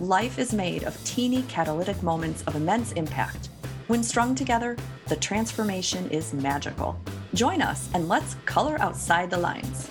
Life is made of teeny catalytic moments of immense impact. When strung together, the transformation is magical. Join us and let's color outside the lines.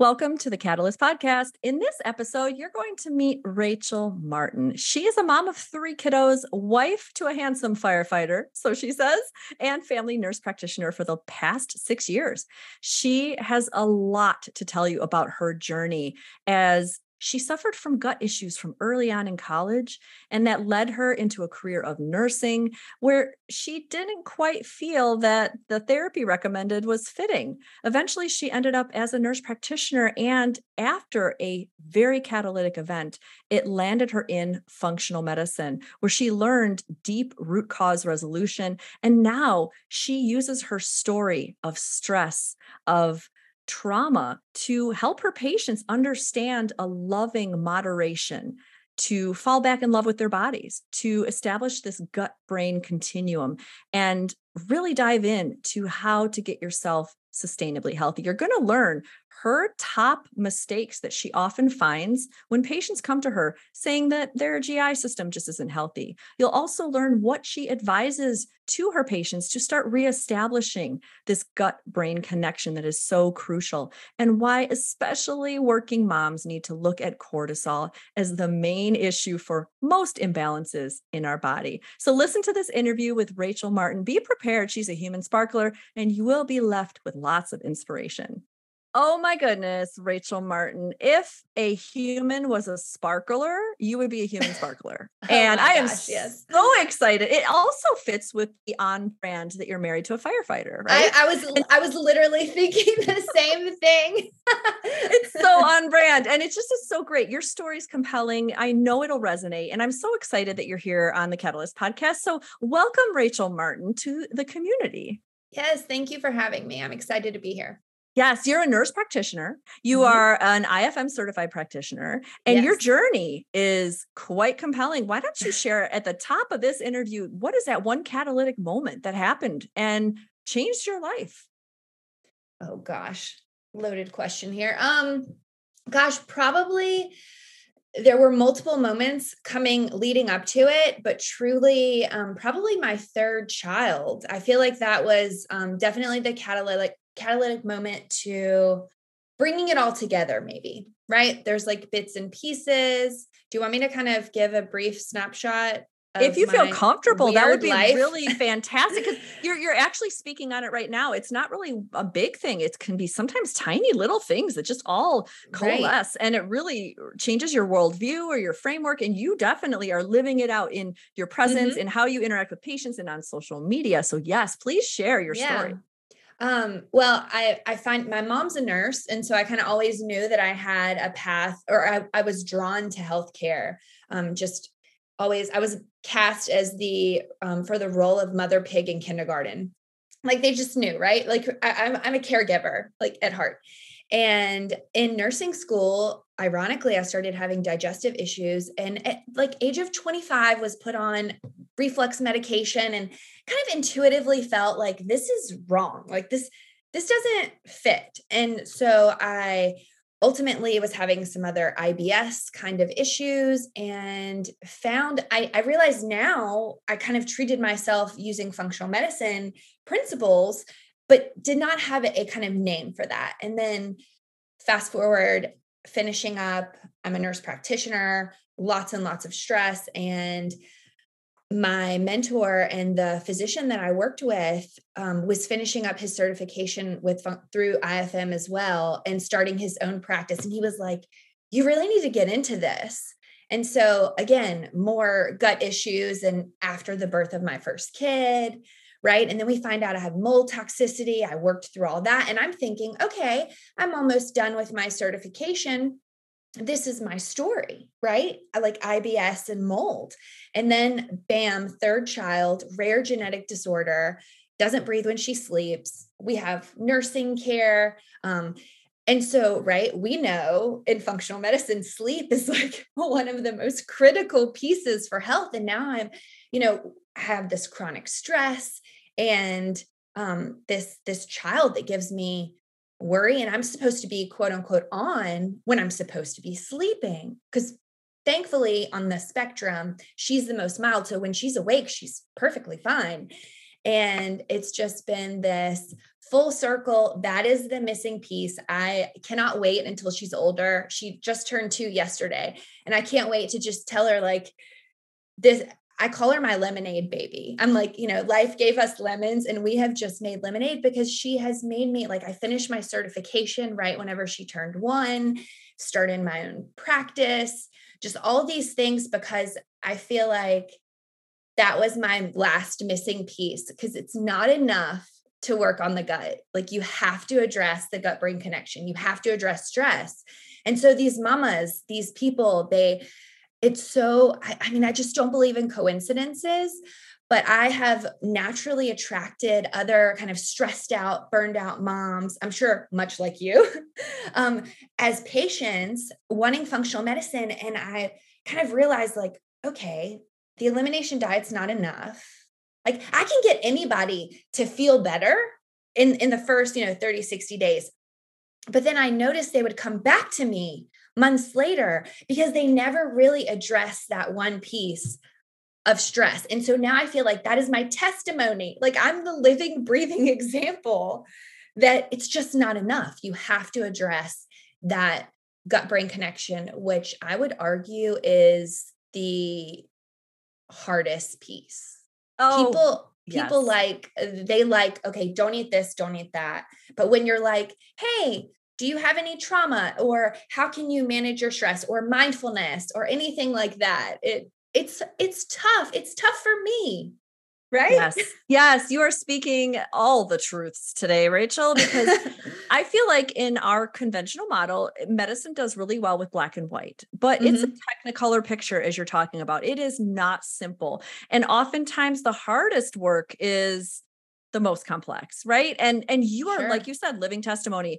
Welcome to the Catalyst Podcast. In this episode, you're going to meet Rachel Martin. She is a mom of three kiddos, wife to a handsome firefighter, so she says, and family nurse practitioner for the past six years. She has a lot to tell you about her journey as she suffered from gut issues from early on in college, and that led her into a career of nursing where she didn't quite feel that the therapy recommended was fitting. Eventually, she ended up as a nurse practitioner, and after a very catalytic event, it landed her in functional medicine, where she learned deep root cause resolution. And now she uses her story of stress, of trauma to help her patients understand a loving moderation to fall back in love with their bodies, to establish this gut brain continuum, and really dive in to how to get yourself sustainably healthy. You're going to learn her top mistakes that she often finds when patients come to her saying that their GI system just isn't healthy. You'll also learn what she advises to her patients to start reestablishing this gut brain connection that is so crucial, and why, especially working moms, need to look at cortisol as the main issue for most imbalances in our body. So, listen to this interview with Rachel Martin. Be prepared. She's a human sparkler, and you will be left with lots of inspiration. Oh my goodness, Rachel Martin. If a human was a sparkler, you would be a human sparkler. oh and I am gosh, yes. so excited. It also fits with the on brand that you're married to a firefighter, right? I, I was I was literally thinking the same thing. it's so on brand. And it's just it's so great. Your story is compelling. I know it'll resonate. And I'm so excited that you're here on the Catalyst podcast. So welcome, Rachel Martin, to the community. Yes, thank you for having me. I'm excited to be here. Yes, you're a nurse practitioner. You mm-hmm. are an IFM certified practitioner, and yes. your journey is quite compelling. Why don't you share at the top of this interview what is that one catalytic moment that happened and changed your life? Oh gosh, loaded question here. Um gosh, probably there were multiple moments coming leading up to it but truly um, probably my third child i feel like that was um, definitely the catalytic catalytic moment to bringing it all together, maybe, right? There's like bits and pieces. Do you want me to kind of give a brief snapshot? If you feel comfortable, that would be life? really fantastic because you're you're actually speaking on it right now. It's not really a big thing. It can be sometimes tiny little things that just all coalesce, right. and it really changes your worldview or your framework. And you definitely are living it out in your presence mm-hmm. and how you interact with patients and on social media. So yes, please share your yeah. story. Um, well, I I find my mom's a nurse, and so I kind of always knew that I had a path, or I, I was drawn to healthcare. Um, just always, I was cast as the um, for the role of mother pig in kindergarten. Like they just knew, right? Like I, I'm I'm a caregiver, like at heart. And in nursing school, ironically, I started having digestive issues. And at like age of 25 was put on reflux medication and kind of intuitively felt like this is wrong. Like this, this doesn't fit. And so I ultimately was having some other IBS kind of issues and found I, I realized now I kind of treated myself using functional medicine principles but did not have a kind of name for that. And then fast forward, finishing up, I'm a nurse practitioner, lots and lots of stress. And my mentor and the physician that I worked with um, was finishing up his certification with through IFM as well and starting his own practice. And he was like, "You really need to get into this." And so again, more gut issues. And after the birth of my first kid, right? And then we find out I have mold toxicity. I worked through all that. And I'm thinking, okay, I'm almost done with my certification. This is my story, right? Like IBS and mold. And then, bam, third child, rare genetic disorder, doesn't breathe when she sleeps. We have nursing care. Um, and so, right, we know in functional medicine, sleep is like one of the most critical pieces for health. And now I'm, you know, have this chronic stress and um, this this child that gives me worry and i'm supposed to be quote unquote on when i'm supposed to be sleeping because thankfully on the spectrum she's the most mild so when she's awake she's perfectly fine. And it's just been this full circle. That is the missing piece. I cannot wait until she's older. She just turned 2 yesterday and i can't wait to just tell her like this I call her my lemonade baby. I'm like, you know, life gave us lemons and we have just made lemonade because she has made me like I finished my certification right whenever she turned 1, started my own practice, just all these things because I feel like that was my last missing piece because it's not enough to work on the gut. Like you have to address the gut brain connection. You have to address stress. And so these mamas, these people, they it's so I, I, mean i just don't believe in coincidences but i have naturally attracted other kind of stressed out burned out moms i'm sure much like you um, as patients wanting functional medicine and i kind of realized like okay the elimination diet's not enough. Like i can get anybody to feel better in in the first you know 30 60 days but then i noticed they would come back to me months later because they never really address that one piece of stress. And so now I feel like that is my testimony. Like I'm the living, breathing example that it's just not enough. You have to address that gut brain connection, which I would argue is the hardest piece. Oh, people people yes. like they like okay don't eat this don't eat that but when you're like hey do you have any trauma or how can you manage your stress or mindfulness or anything like that it it's it's tough it's tough for me right yes yes you are speaking all the truths today rachel because i feel like in our conventional model medicine does really well with black and white but mm-hmm. it's a mm-hmm. technicolor picture as you're talking about it is not simple and oftentimes the hardest work is the most complex right and and you are sure. like you said living testimony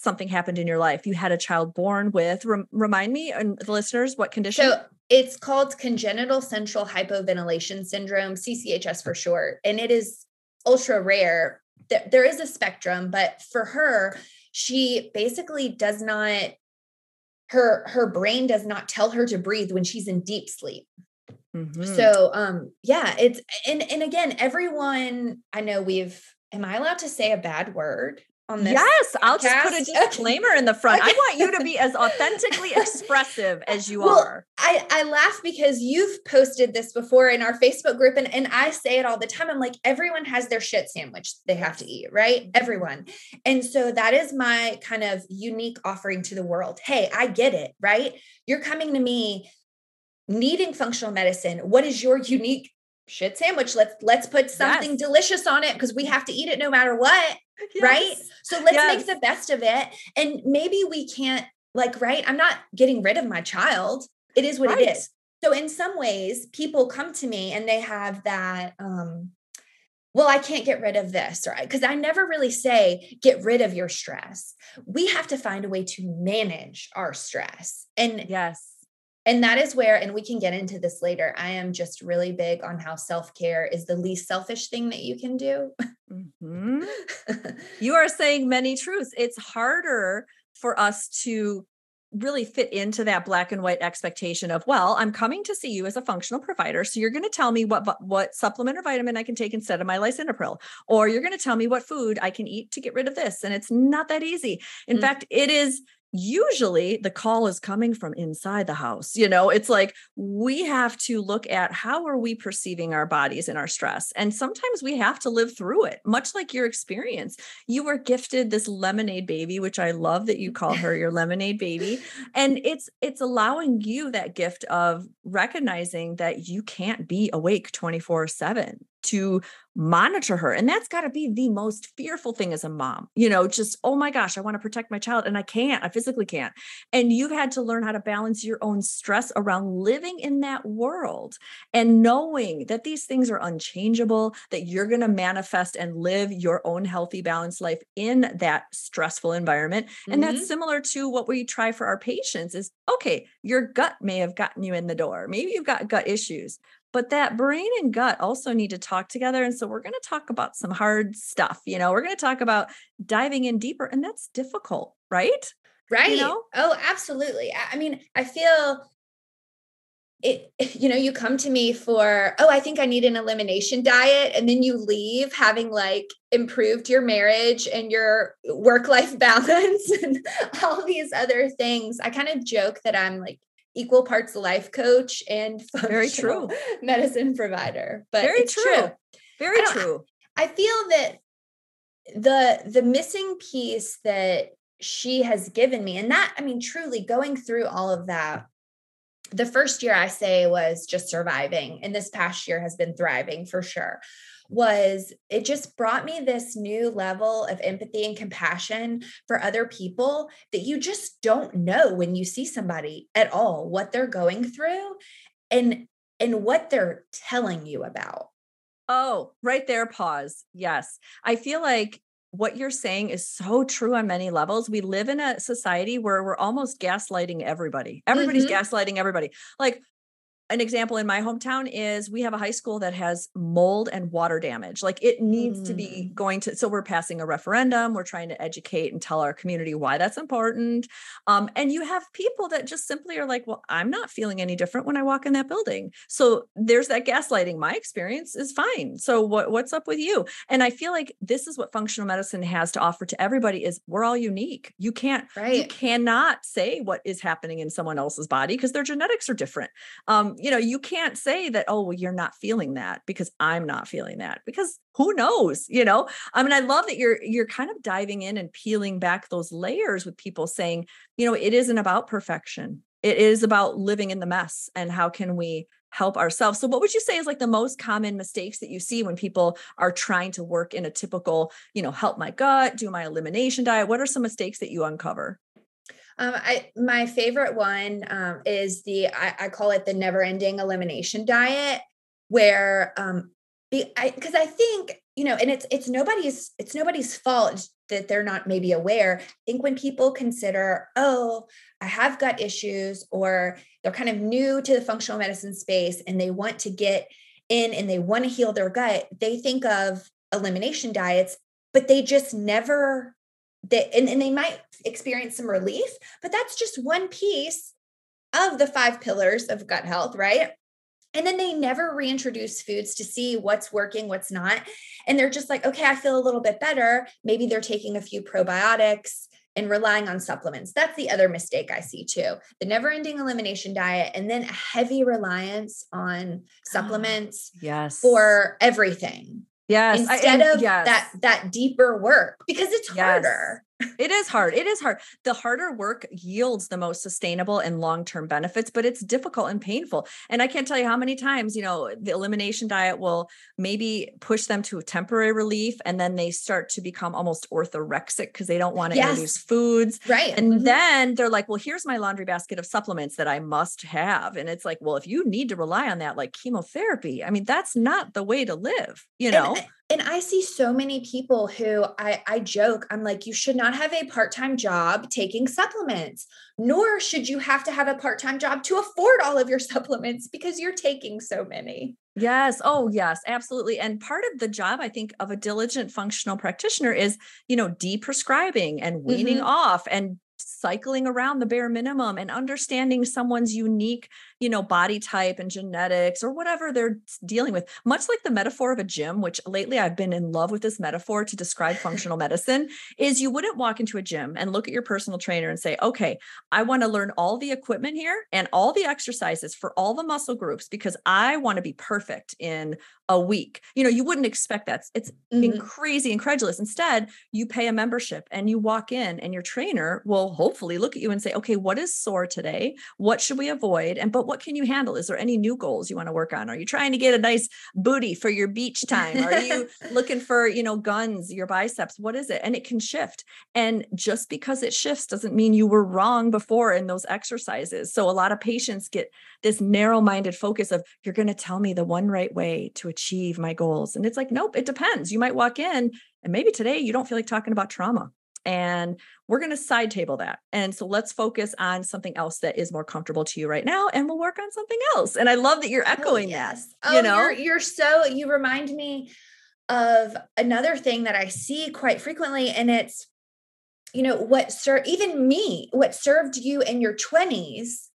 something happened in your life. You had a child born with, rem- remind me and the listeners what condition? So it's called congenital central hypoventilation syndrome, CCHS for short. And it is ultra rare. There is a spectrum, but for her, she basically does not her her brain does not tell her to breathe when she's in deep sleep. Mm-hmm. So um yeah, it's and and again, everyone I know we've am I allowed to say a bad word? On this. Yes, podcast. I'll just put a disclaimer in the front. I want you to be as authentically expressive as you well, are. I, I laugh because you've posted this before in our Facebook group, and, and I say it all the time. I'm like, everyone has their shit sandwich they have to eat, right? Everyone. And so that is my kind of unique offering to the world. Hey, I get it, right? You're coming to me needing functional medicine. What is your unique shit sandwich? Let's let's put something yes. delicious on it because we have to eat it no matter what yes. right? So let's yes. make the best of it. And maybe we can't, like, right? I'm not getting rid of my child. It is what right. it is. So in some ways, people come to me and they have that, um, well, I can't get rid of this, right? Because I never really say get rid of your stress. We have to find a way to manage our stress. And yes, and that is where and we can get into this later i am just really big on how self-care is the least selfish thing that you can do mm-hmm. you are saying many truths it's harder for us to really fit into that black and white expectation of well i'm coming to see you as a functional provider so you're going to tell me what what supplement or vitamin i can take instead of my lisinopril or you're going to tell me what food i can eat to get rid of this and it's not that easy in mm-hmm. fact it is usually the call is coming from inside the house you know? It's like we have to look at how are we perceiving our bodies and our stress and sometimes we have to live through it much like your experience. You were gifted this lemonade baby which i love that you call her your lemonade baby and it's it's allowing you that gift of recognizing that you can't be awake 24/7 to monitor her. And that's got to be the most fearful thing as a mom, you know, just, oh my gosh, I want to protect my child and I can't, I physically can't. And you've had to learn how to balance your own stress around living in that world and knowing that these things are unchangeable, that you're going to manifest and live your own healthy, balanced life in that stressful environment. Mm-hmm. And that's mm-hmm. similar to what we try for our patients is okay, your gut may have gotten you in the door. Maybe you've got gut issues, but that brain and gut also need to talk together. And so we're going to talk about some hard stuff. You know, we're going to talk about diving in deeper, and that's difficult, right? Right. You know? Oh, absolutely. I mean, I feel it, you know, you come to me for, oh, I think I need an elimination diet. And then you leave having like improved your marriage and your work life balance and all these other things. I kind of joke that I'm like equal parts life coach and very true medicine provider. But very true. true. Very I true. I feel that the the missing piece that she has given me and that i mean truly going through all of that the first year i say was just surviving and this past year has been thriving for sure was it just brought me this new level of empathy and compassion for other people that you just don't know when you see somebody at all what they're going through and and what they're telling you about. Oh, right there pause. Yes. I feel like what you're saying is so true on many levels. We live in a society where we're almost gaslighting everybody. Everybody's mm-hmm. gaslighting everybody. Like, an example in my hometown is we have a high school that has mold and water damage. Like it needs mm. to be mm. going to, so we're passing a referendum. We're trying to educate and tell our community why that's important. Um, and you have people that just simply are like, well, I'm not feeling any different when I walk in that building. So there's that gaslighting. My experience is fine. So what, what's up with you? And I feel like this is what functional medicine has to offer to everybody is we're all unique. You can't, right. you cannot say what is happening in someone else's body because their genetics are different. Um, you know, you can't say that, oh, well, you're not feeling that because I'm not feeling that because who knows, you know? I mean, I love that you're you're kind of diving in and peeling back those layers with people saying, you know, it isn't about perfection. It is about living in the mess and how can we help ourselves. So what would you say is like the most common mistakes that you see when people are trying to work in a typical, you know, help my gut, do my elimination diet? What are some mistakes that you uncover? Um, I my favorite one um, is the I, I, call it the never ending elimination diet, where um, because I, I think you know, and it's it's nobody's it's nobody's fault that they're not maybe aware. I think when people consider, oh, I have gut issues, or they're kind of new to the functional medicine space and they want to get in and they want to heal their gut, they think of elimination diets, but they just never that and, and they might experience some relief but that's just one piece of the five pillars of gut health right? And then they never reintroduce foods to see what's working what's not. And they're just like okay i feel a little bit better. Maybe they're taking a few probiotics and relying on supplements. That's the other mistake i see too the never ending elimination diet and then a heavy reliance on ah, supplements yes. for everything Yes. Instead I, of yes. that that deeper work because it's yes. harder. It is hard. It is hard. The harder work yields the most sustainable and long-term benefits, but it's difficult and painful. And I can't tell you how many times, you know, the elimination diet will maybe push them to a temporary relief and then they start to become almost orthorexic because they don't want to yes. introduce foods. Right. And mm-hmm. then they're like, well, here's my laundry basket of supplements that I must have. And it's like, well, if you need to rely on that like chemotherapy, I mean, that's not the way to live, you know. And, and I see so many people who I, I joke, I'm like, you should not have a part time job taking supplements, nor should you have to have a part time job to afford all of your supplements because you're taking so many. Yes. Oh, yes, absolutely. And part of the job, I think, of a diligent functional practitioner is, you know, deprescribing and weaning mm-hmm. off and cycling around the bare minimum and understanding someone's unique you know body type and genetics or whatever they're dealing with. Much like the metaphor of a gym which lately i've been in love with this metaphor to describe functional medicine is you wouldn't walk into a gym and look at your personal trainer and say okay i want to learn all the equipment here and all the exercises for all the muscle groups because i want to be perfect in a week you know you wouldn't expect that it's mm-hmm. crazy incredulous instead you pay a membership and you walk in and your trainer will hopefully look at you and say, okay, what is sore today? What should we avoid? And but what can you handle? Is there any new goals you want to work on? Are you trying to get a nice booty for your beach time? Are you looking for, you know, guns, your biceps? What is it? And it can shift. And just because it shifts doesn't mean you were wrong before in those exercises. So a lot of patients get this narrow-minded focus of you're going to tell me the one right way to achieve my goals. And it's like, nope, it depends. You might walk in and maybe today you don't feel like talking about trauma and we're going to side table that. And so let's focus on something else that is more comfortable to you right now and we'll work on something else. And I love that you're oh, echoing oh, yes. that. You oh, know, you're, you're so, you remind me of another thing that I see quite frequently. And it's, you know, what served, even me, what served you in your 20s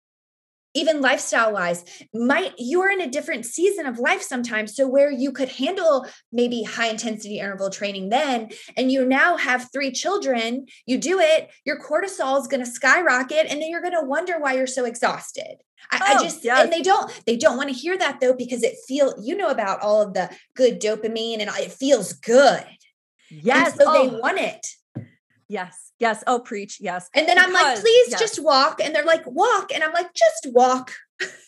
even lifestyle wise might you are in a different season of life sometimes so where you could handle maybe high intensity interval training then and you now have three children you do it your cortisol is going to skyrocket and then you're going to wonder why you're so exhausted I, oh, I just yes. and they don't they don't want to hear that though because it feel you know about all of the good dopamine and it feels good yes and so oh. they want it yes Yes. Oh, preach. Yes. And then because, I'm like, please yes. just walk. And they're like, walk. And I'm like, just walk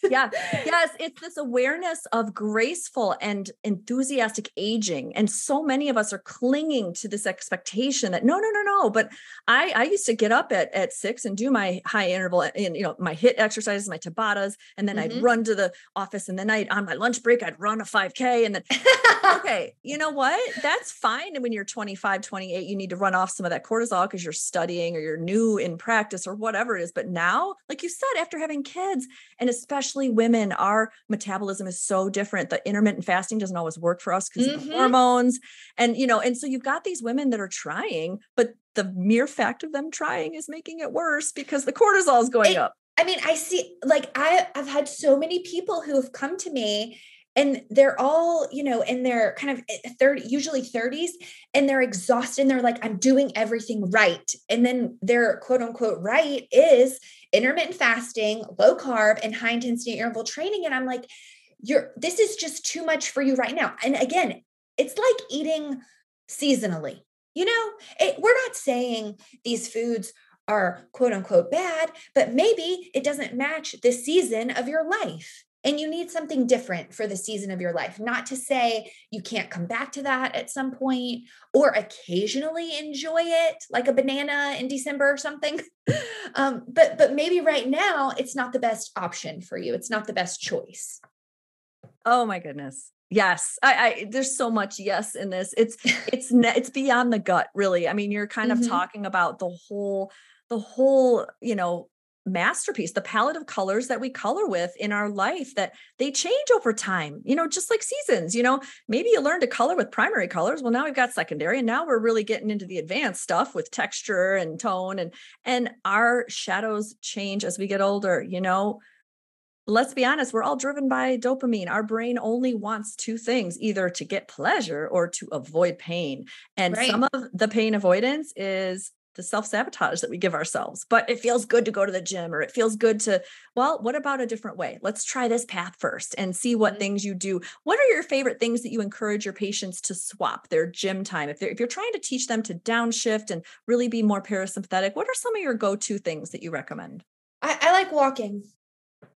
yeah. Yes. It's this awareness of graceful and enthusiastic aging. And so many of us are clinging to this expectation that no, no, no, no. But I, I used to get up at, at six and do my high interval and, you know, my HIIT exercises, my Tabatas, and then mm-hmm. I'd run to the office. And then I'd, on my lunch break, I'd run a 5K. And then, okay, you know what? That's fine. And when you're 25, 28, you need to run off some of that cortisol because you're studying or you're new in practice or whatever it is. But now, like you said, after having kids, and especially women, our metabolism is so different. The intermittent fasting doesn't always work for us because mm-hmm. of the hormones. And, you know, and so you've got these women that are trying, but the mere fact of them trying is making it worse because the cortisol is going it, up. I mean, I see, like, I, I've had so many people who have come to me and they're all you know in their kind of eh, 30 usually 30s and they're exhausted and they're like i'm doing everything right and then their quote unquote right is intermittent fasting low carb and high intensity interval training and i'm like you're this is just too much for you right now and again it's like eating seasonally you know? It, we're not saying these foods are quote unquote bad but maybe it doesn't match the season of your life and you need something different for the season of your life not to say you can't come back to that at some point or occasionally enjoy it like a banana in december or something. Um, but but maybe right now it's not the best option for you. It's not the best choice. Oh my goodness. Yes. I, I there's so much yes in this. It's it's it's beyond the gut really. I mean you're kind mm-hmm. of talking about the whole the whole you know masterpiece the palette of colors that we color with in our life that they change over time you know just like seasons you know? Maybe you learn to color with primary colors well now we've got secondary and now we're really getting into the advanced stuff with texture and tone and and our shadows change as we get older you know? Let's be honest we're all driven by dopamine. Our brain only wants two things either to get pleasure or to avoid pain and right. some of the pain avoidance is the self sabotage that we give ourselves. But it feels good to go to the gym or it feels good to, well, what about a different way? Let's try this path first and see what mm-hmm. things you do. What are your favorite things that you encourage your patients to swap their gym time? If, if you're trying to teach them to downshift and really be more parasympathetic, what are some of your go to things that you recommend? I, I like walking.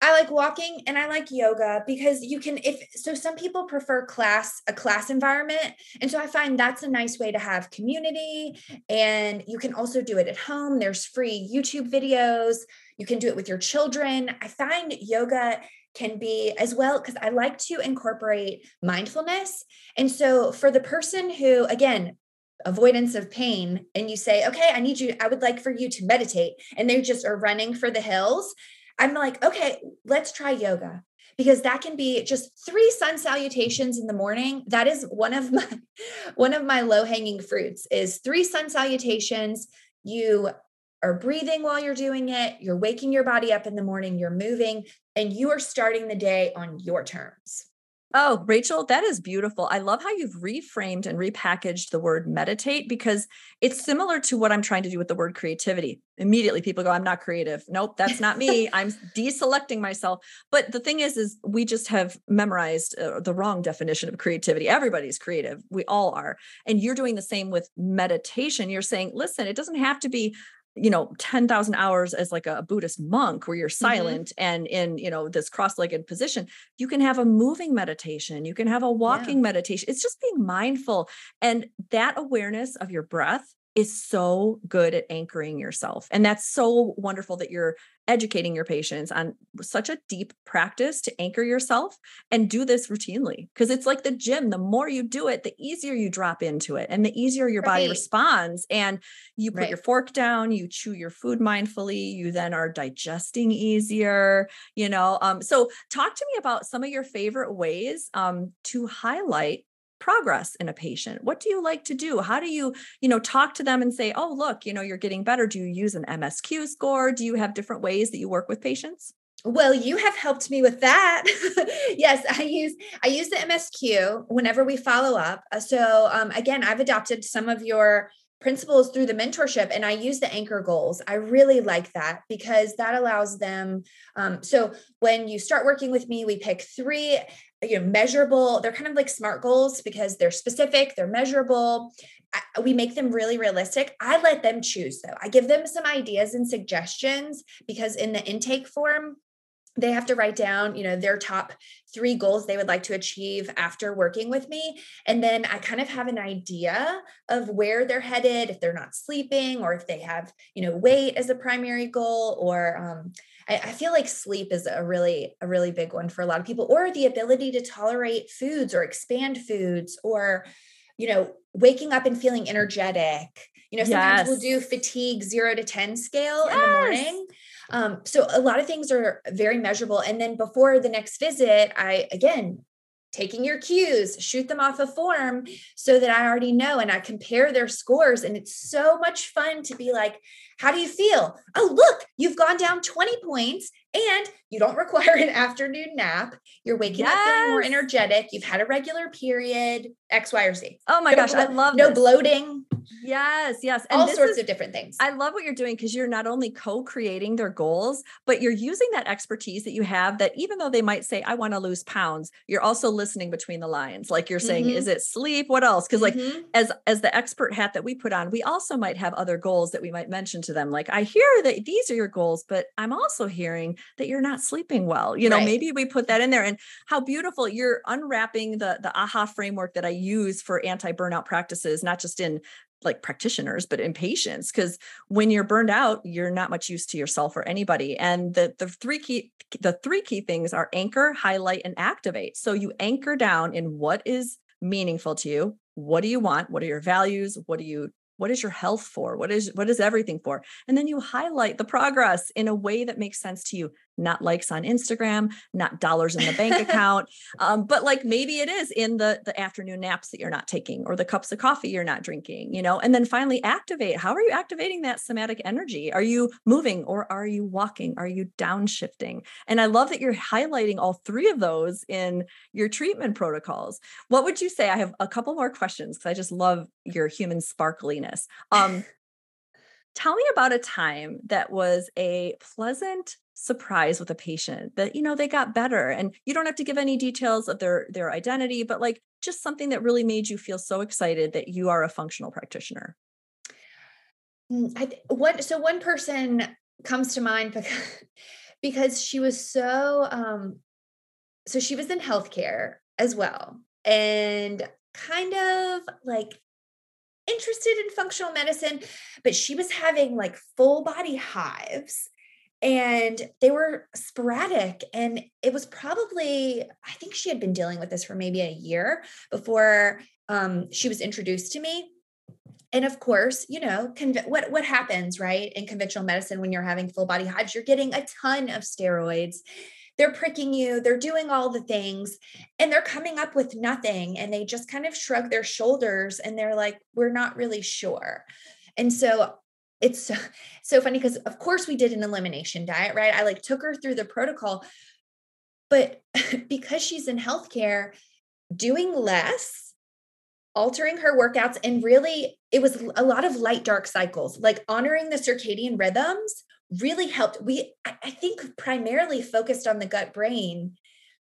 I like walking and I like yoga because you can if so some people prefer class a class environment. And so I find that's a nice way to have community and you can also do it at home. There's free YouTube videos. You can do it with your children. I find yoga can be as well because I like to incorporate mindfulness. And so for the person who again avoidance of pain and you say okay I need you I would like for you to meditate and they just are running for the hills I'm like, okay, let's try yoga because that can be just three sun salutations in the morning. That is one of my one of my low hanging fruits is three sun salutations. You are breathing while you're doing it. You're waking your body up in the morning. You're moving and you are starting the day on your terms Oh, Rachel, that is beautiful. I love how you've reframed and repackaged the word meditate because it's similar to what I'm trying to do with the word creativity. Immediately people go, I'm not creative. Nope, that's not me. I'm deselecting myself. But the thing is, is we just have memorized uh, the wrong definition of creativity. Everybody's creative. We all are. And you're doing the same with meditation. You're saying, listen, it doesn't have to be you know 10,000 hours as like a Buddhist monk where you're mm-hmm. silent mm-hmm. and in you know this cross-legged position you can have a moving meditation you can have a walking yeah. meditation it's just being mindful and that awareness of your breath is so good at anchoring yourself. And that's so wonderful that you're educating your patients on such a deep practice to anchor yourself and do this routinely. Because it's like the gym, the more you do it, the easier you drop into it and the easier your right. body responds. And you put right. your fork down, you chew your food mindfully, you then are digesting easier, you know. Um, so talk to me about some of your favorite ways um, to highlight progress in a patient? What do you like to do? How do you you know talk to them and say oh look you know you're getting better. Do you use an msq score? Do you have different ways that you work with patients? Well you have helped me with that. Yes i use i use the msq whenever we follow up. Uh, so um, again i've adopted some of your principles through the mentorship and i use the anchor goals. I really like that because that allows them um, so when you start working with me we pick three you know measurable they're kind of like smart goals because they're specific they're measurable. I, we make them really realistic. I let them choose though. I give them some ideas and suggestions because in the intake form they have to write down you know their top three goals they would like to achieve after working with me. And then i kind of have an idea of where they're headed if they're not sleeping or if they have you know weight as a primary goal or um, I, I feel like sleep is a really a really big one for a lot of people or the ability to tolerate foods or expand foods or you know waking up and feeling energetic you know sometimes yes. we'll do fatigue 0 to 10 scale yes. in the morning um, so a lot of things are very measurable. And then before the next visit, I again taking your cues, shoot them off a form so that I already know and I compare their scores. And it's so much fun to be like, how do you feel? Oh, look, you've gone down 20 points and you don't require an afternoon nap. You're waking yes. up feeling more energetic. You've had a regular period, X, Y, or Z. Oh my no gosh, blo- I love no this. bloating. Yes, yes. And All sorts is, of different things. I love what you're doing because you're not only co-creating their goals, but you're using that expertise that you have that even though they might say, I want to lose pounds, you're also listening between the lines. Like you're saying, mm-hmm. is it sleep? What else? Because mm-hmm. like as as the expert hat that we put on, we also might have other goals that we might mention to them. Like, I hear that these are your goals, but I'm also hearing that you're not sleeping well. You know, right. maybe we put that in there. And how beautiful you're unwrapping the the AHA framework that I use for anti-burnout practices, not just in like practitioners but in patients because when you're burned out you're not much use to yourself or anybody and the the three key the three key things are anchor highlight and activate so you anchor down in what is meaningful to you what do you want what are your values what do you what is your health for? What is what is everything for? And then you highlight the progress in a way that makes sense to you not likes on Instagram, not dollars in the bank account. Um, but like maybe it is in the the afternoon naps that you're not taking or the cups of coffee you're not drinking, you know. And then finally activate. How are you activating that somatic energy? Are you moving or are you walking? Are you downshifting? And I love that you're highlighting all three of those in your treatment protocols. What would you say? I have a couple more questions because I just love your human sparkliness. Um, tell me about a time that was a pleasant surprise with a patient that you know they got better and you don't have to give any details of their their identity but like just something that really made you feel so excited that you are a functional practitioner. Mm, I, what so one person comes to mind because because she was so um so she was in healthcare as well and kind of like interested in functional medicine but she was having like full body hives and they were sporadic and it was probably i think she had been dealing with this for maybe a year before um, she was introduced to me. And of course you know conv- what what happens right in conventional medicine when you're having full body hives? You're getting a ton of steroids. They're pricking you they're doing all the things and they're coming up with nothing and they just kind of shrug their shoulders and they're like we're not really sure. And so it's so, so funny because of course we did an elimination diet, right? I like took her through the protocol, but because she's in healthcare, doing less, altering her workouts, and really it was a lot of light dark cycles, like honoring the circadian rhythms really helped. We, I think, primarily focused on the gut brain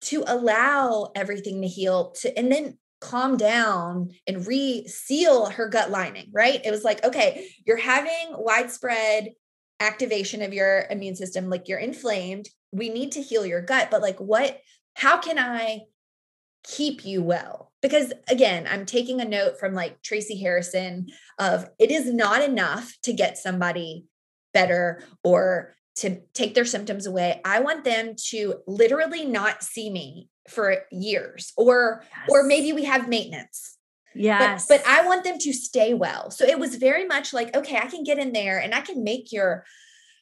to allow everything to heal to and then calm down and reseal her gut lining, right? It was like, okay, you're having widespread activation of your immune system, like you're inflamed. We need to heal your gut, but like, what, how can I keep you well? Because again, I'm taking a note from like Tracy Harrison of it is not enough to get somebody better or to take their symptoms away. I want them to literally not see me for years or yes. or maybe we have maintenance. Yes. But, but I want them to stay well. So it was very much like, okay, I can get in there and I can make your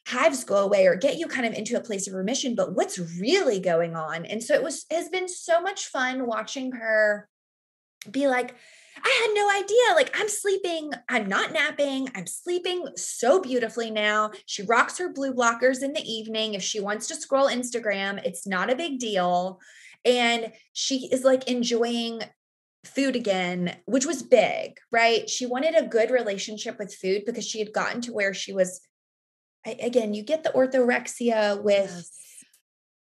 hives go away or get you kind of into a place of remission, but what's really going on? And so it was has been so much fun watching her be like, I had no idea. Like, I'm sleeping, I'm not napping, I'm sleeping so beautifully now. She rocks her blue blockers in the evening. If she wants to scroll Instagram, it's not a big deal. And she is like enjoying food again, which was big, right? She wanted a good relationship with food because she had gotten to where she was, again, you get the orthorexia with. Yes.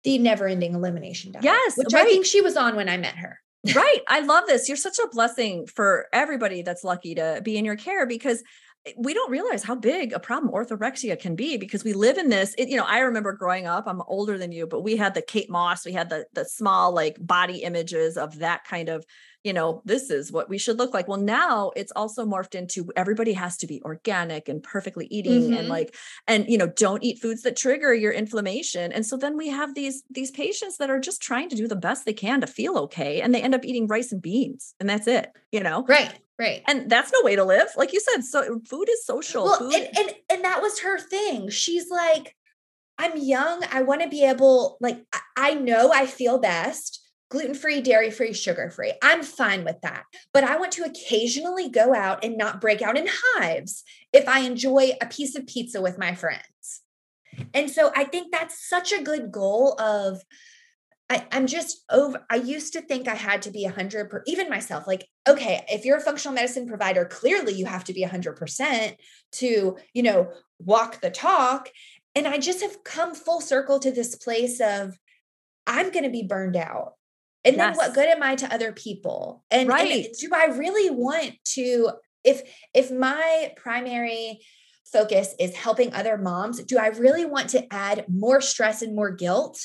The never ending elimination diet. Yes. Which right. I think she was on when I met her right. I love this. You're such a blessing for everybody that's lucky to be in your care because Eh, we don't realize how big a problem orthorexia can be because we live in this it, you know i remember growing up i'm older than you but we had the kate moss we had the the small like body images of that kind of you know, this is what we should look like. Well, now it's also morphed into everybody has to be organic and perfectly eating mm-hmm. and like, and you know, don't eat foods that trigger your inflammation. And so then we have these these patients that are just trying to do the best they can to feel okay, and they end up eating rice and beans, and that's it. You know, right. Right. And that's no way to live. Like you said, so food is social. Well, food- and, and and that was her thing. She's like, I'm young. I want to be able, like, I know I feel best gluten free, dairy free, sugar free. I'm fine with that. But I want to occasionally go out and not break out in hives if I enjoy a piece of pizza with my friends. And so I think that's such a good goal of I, am just over. I used to think I had to be a hundred per even myself, like, okay, if you're a functional medicine provider, clearly you have to be hundred percent to, you know, walk the talk. And I just have come full circle to this place of I'm going to be burned out and yes. then what good am i to other people and, right. and do i really want to if if my primary focus is helping other moms do i really want to add more stress and more guilt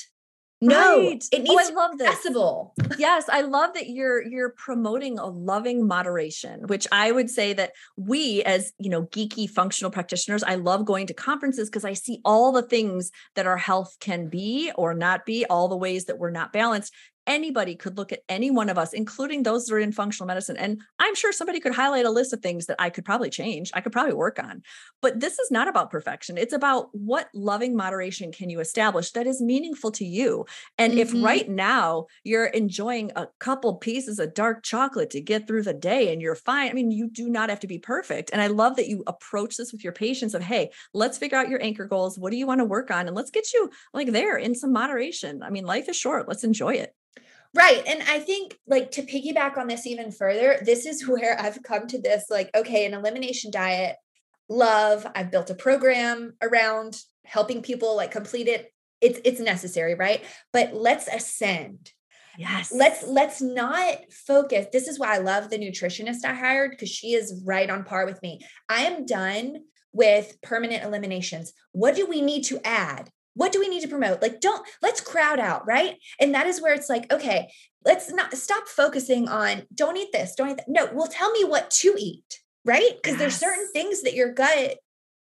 no, right. it needs oh, I love this. Accessible. yes, I love that you're you're promoting a loving moderation, which I would say that we as, you know, geeky functional practitioners, I love going to conferences because I see all the things that our health can be or not be, all the ways that we're not balanced anybody could look at any one of us, including those that are in functional medicine. And I'm sure somebody could highlight a list of things that I could probably change, I could probably work on. But this is not about perfection. It's about what loving moderation can you establish that is meaningful to you. And mm-hmm. if right now you're enjoying a couple pieces of dark chocolate to get through the day and you're fine, I mean, you do not have to be perfect. And I love that you approach this with your patients of, hey, let's figure out your anchor goals. What do you want to work on? And let's get you like there in some moderation. I mean, life is short. Let's enjoy it. Right. And I think, like, to piggyback on this even further, this is where I've come to this like, okay, an elimination diet, love. I've built a program around helping people like complete it. It's it's necessary, right? But let's ascend. Yes. Let's let's not focus. This is why I love the nutritionist I hired because she is right on par with me. I am done with permanent eliminations. What do we need to add? What do we need to promote? Like don't let's crowd out right? And that is where it's like okay let's not stop focusing on don't eat this don't eat that. No well tell me what to eat right? Because yes. there's certain things that your gut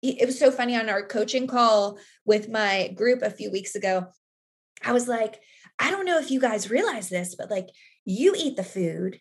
it was so funny on our coaching call with my group a few weeks ago. I was like i don't know if you guys realize this but like you eat the food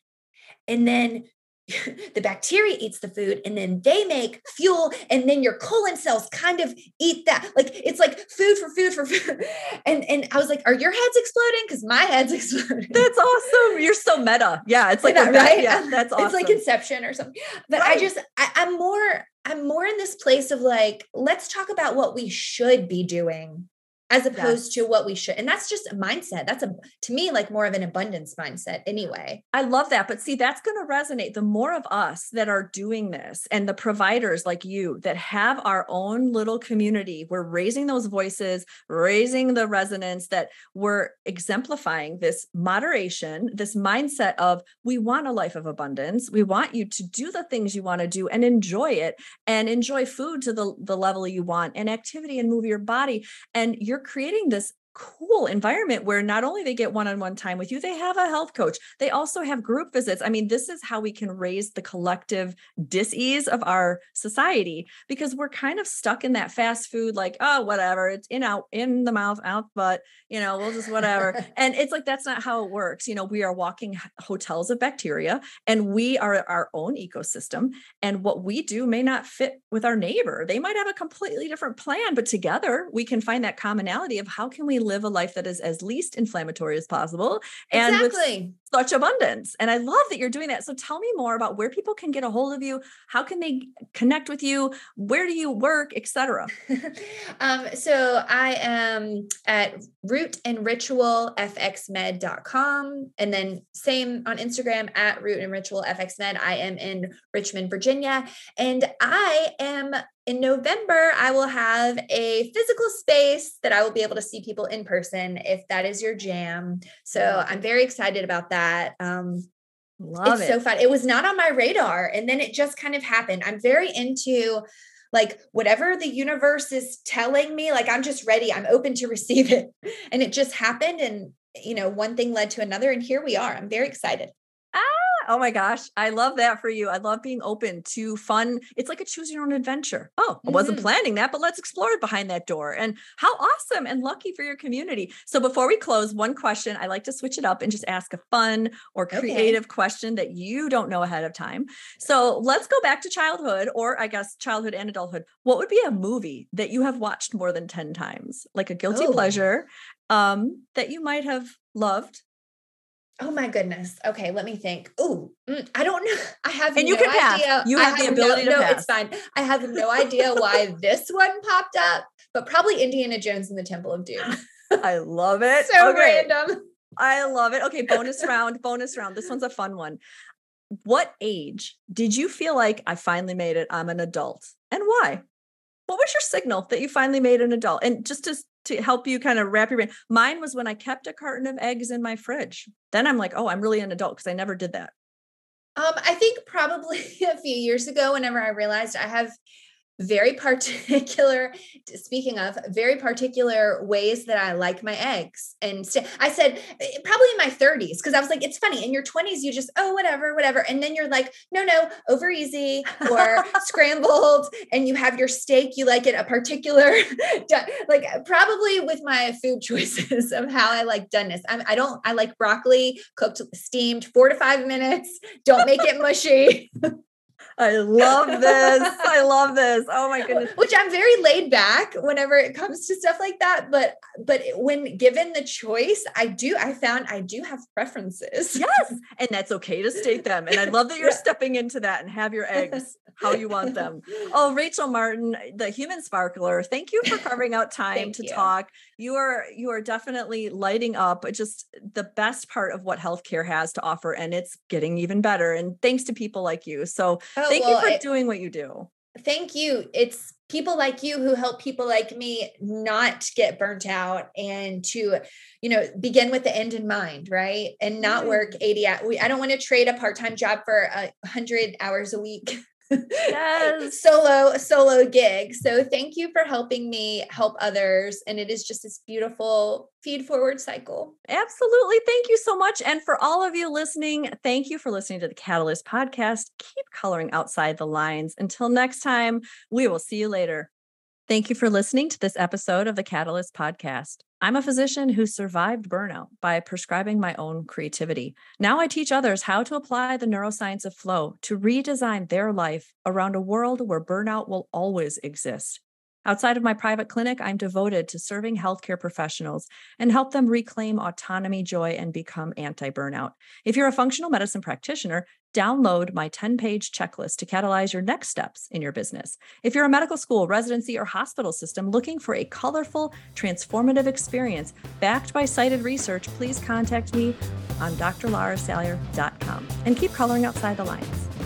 and then the bacteria eats the food and then they make fuel and then your colon cells kind of eat that. Like it's like food for food for food. And and i was like are your heads exploding? Because my head's exploding. That's awesome. You're so meta. Yeah it's like that, right? yeah that's awesome it's like inception or something. But right. i just I, i'm more i'm more in this place of like let's talk about what we should be doing as opposed to what we should. And that's just a mindset. That's a to me like more of an abundance mindset anyway. I love that. But see, that's going to resonate. The more of us that are doing this and the providers like you that have our own little community, we're raising those voices, raising the resonance that we're exemplifying this moderation, this mindset of we want a life of abundance. We want you to do the things you want to do and enjoy it and enjoy food to the, the level you want and activity and move your body. And you're you're creating this cool environment where not only they get one-on-one time with you they have a health coach. They also have group visits. I mean this is how we can raise the collective dis-ease of our society because we're kind of stuck in that fast food like oh whatever it's in out in the mouth out but you know we'll just whatever. And it's like that's not how it works. You know we are walking hotels of bacteria and we are our own ecosystem and what we do may not fit with our neighbor. They might have a completely different plan but together we can find that commonality of how can we live a life that is as least inflammatory as possible and exactly. with such abundance. And I love that you're doing that. So tell me more about where people can get a hold of you. How can they connect with you? Where do you work, etc. um, so I am at root and ritual fxmed.com and then same on Instagram at root and ritual fxmed. I am in Richmond, Virginia, and I am in November, I will have a physical space that I will be able to see people in person if that is your jam. So I'm very excited about that. Um, Love it's it. so fun. It was not on my radar, and then it just kind of happened. I'm very into like whatever the universe is telling me. Like I'm just ready. I'm open to receive it, and it just happened. And you know, one thing led to another, and here we are. I'm very excited. Oh my gosh. I love that for you. I love being open to fun. It's like a choose your own adventure. Oh, I wasn't mm-hmm. planning that, but let's explore it behind that door. And how awesome and lucky for your community. So before we close, one question I like to switch it up and just ask a fun or creative okay. question that you don't know ahead of time. So let's go back to childhood, or I guess childhood and adulthood. What would be a movie that you have watched more than 10 times, like a guilty oh. pleasure um, that you might have loved Oh my goodness. Okay, let me think. Oh, I don't know. I have and you no can pass. idea. You have, have the ability no, to no, pass. it's fine. I have no idea why this one popped up, but probably Indiana Jones and the Temple of Doom. I love it. so okay. random. I love it. Okay, bonus round, bonus round. This one's a fun one. What age did you feel like I finally made it? I'm an adult. And why? What was your signal that you finally made an adult? And just to to help you kind of wrap your brain. Mine was when I kept a carton of eggs in my fridge. Then I'm like, oh, I'm really an adult because I never did that. Um, I think probably a few years ago, whenever I realized I have very particular speaking of very particular ways that i like my eggs. And st- i said eh, probably in my 30s because i was like it's funny in your 20s you just oh whatever whatever. And then you're like no no over easy or scrambled and you have your steak you like it a particular like probably with my food choices of how i like doneness. I'm, i don't i like broccoli cooked steamed four to five minutes. Don't make it mushy I love this. I love this. Oh my goodness. Which I'm very laid back whenever it comes to stuff like that. But but when given the choice, I do, I found I do have preferences. Yes. And that's okay to state them. And I love that you're yeah. stepping into that and have your eggs how you want them. Oh, Rachel Martin, the human sparkler, thank you for carving out time to you. talk. You are you are definitely lighting up just the best part of what healthcare has to offer. And it's getting even better. And thanks to people like you. So oh, thank well, you for doing what you do. Thank you. It's people like you who help people like me not get burnt out and to you know begin with the end in mind right and not mm-hmm. work 80 hours i don't want to trade a part-time job for a 100 hours a week yes. solo solo gig. So thank you for helping me help others and it is just this beautiful feed forward cycle. Absolutely. Thank you so much. And for all of you listening thank you for listening to the catalyst podcast. Keep coloring outside the lines. Until next time we will see you later thank you for listening to this episode of the catalyst podcast I'm a physician who survived burnout by prescribing my own creativity. Now I teach others how to apply the neuroscience of flow to redesign their life around a world where burnout will always exist. Outside of my private clinic, I'm devoted to serving healthcare professionals and help them reclaim autonomy, joy, and become anti burnout. If you're a functional medicine practitioner, download my 10 page checklist to catalyze your next steps in your business. If you're a medical school, residency, or hospital system looking for a colorful, transformative experience backed by cited research, please contact me on drlarasalyer.com and keep coloring outside the lines.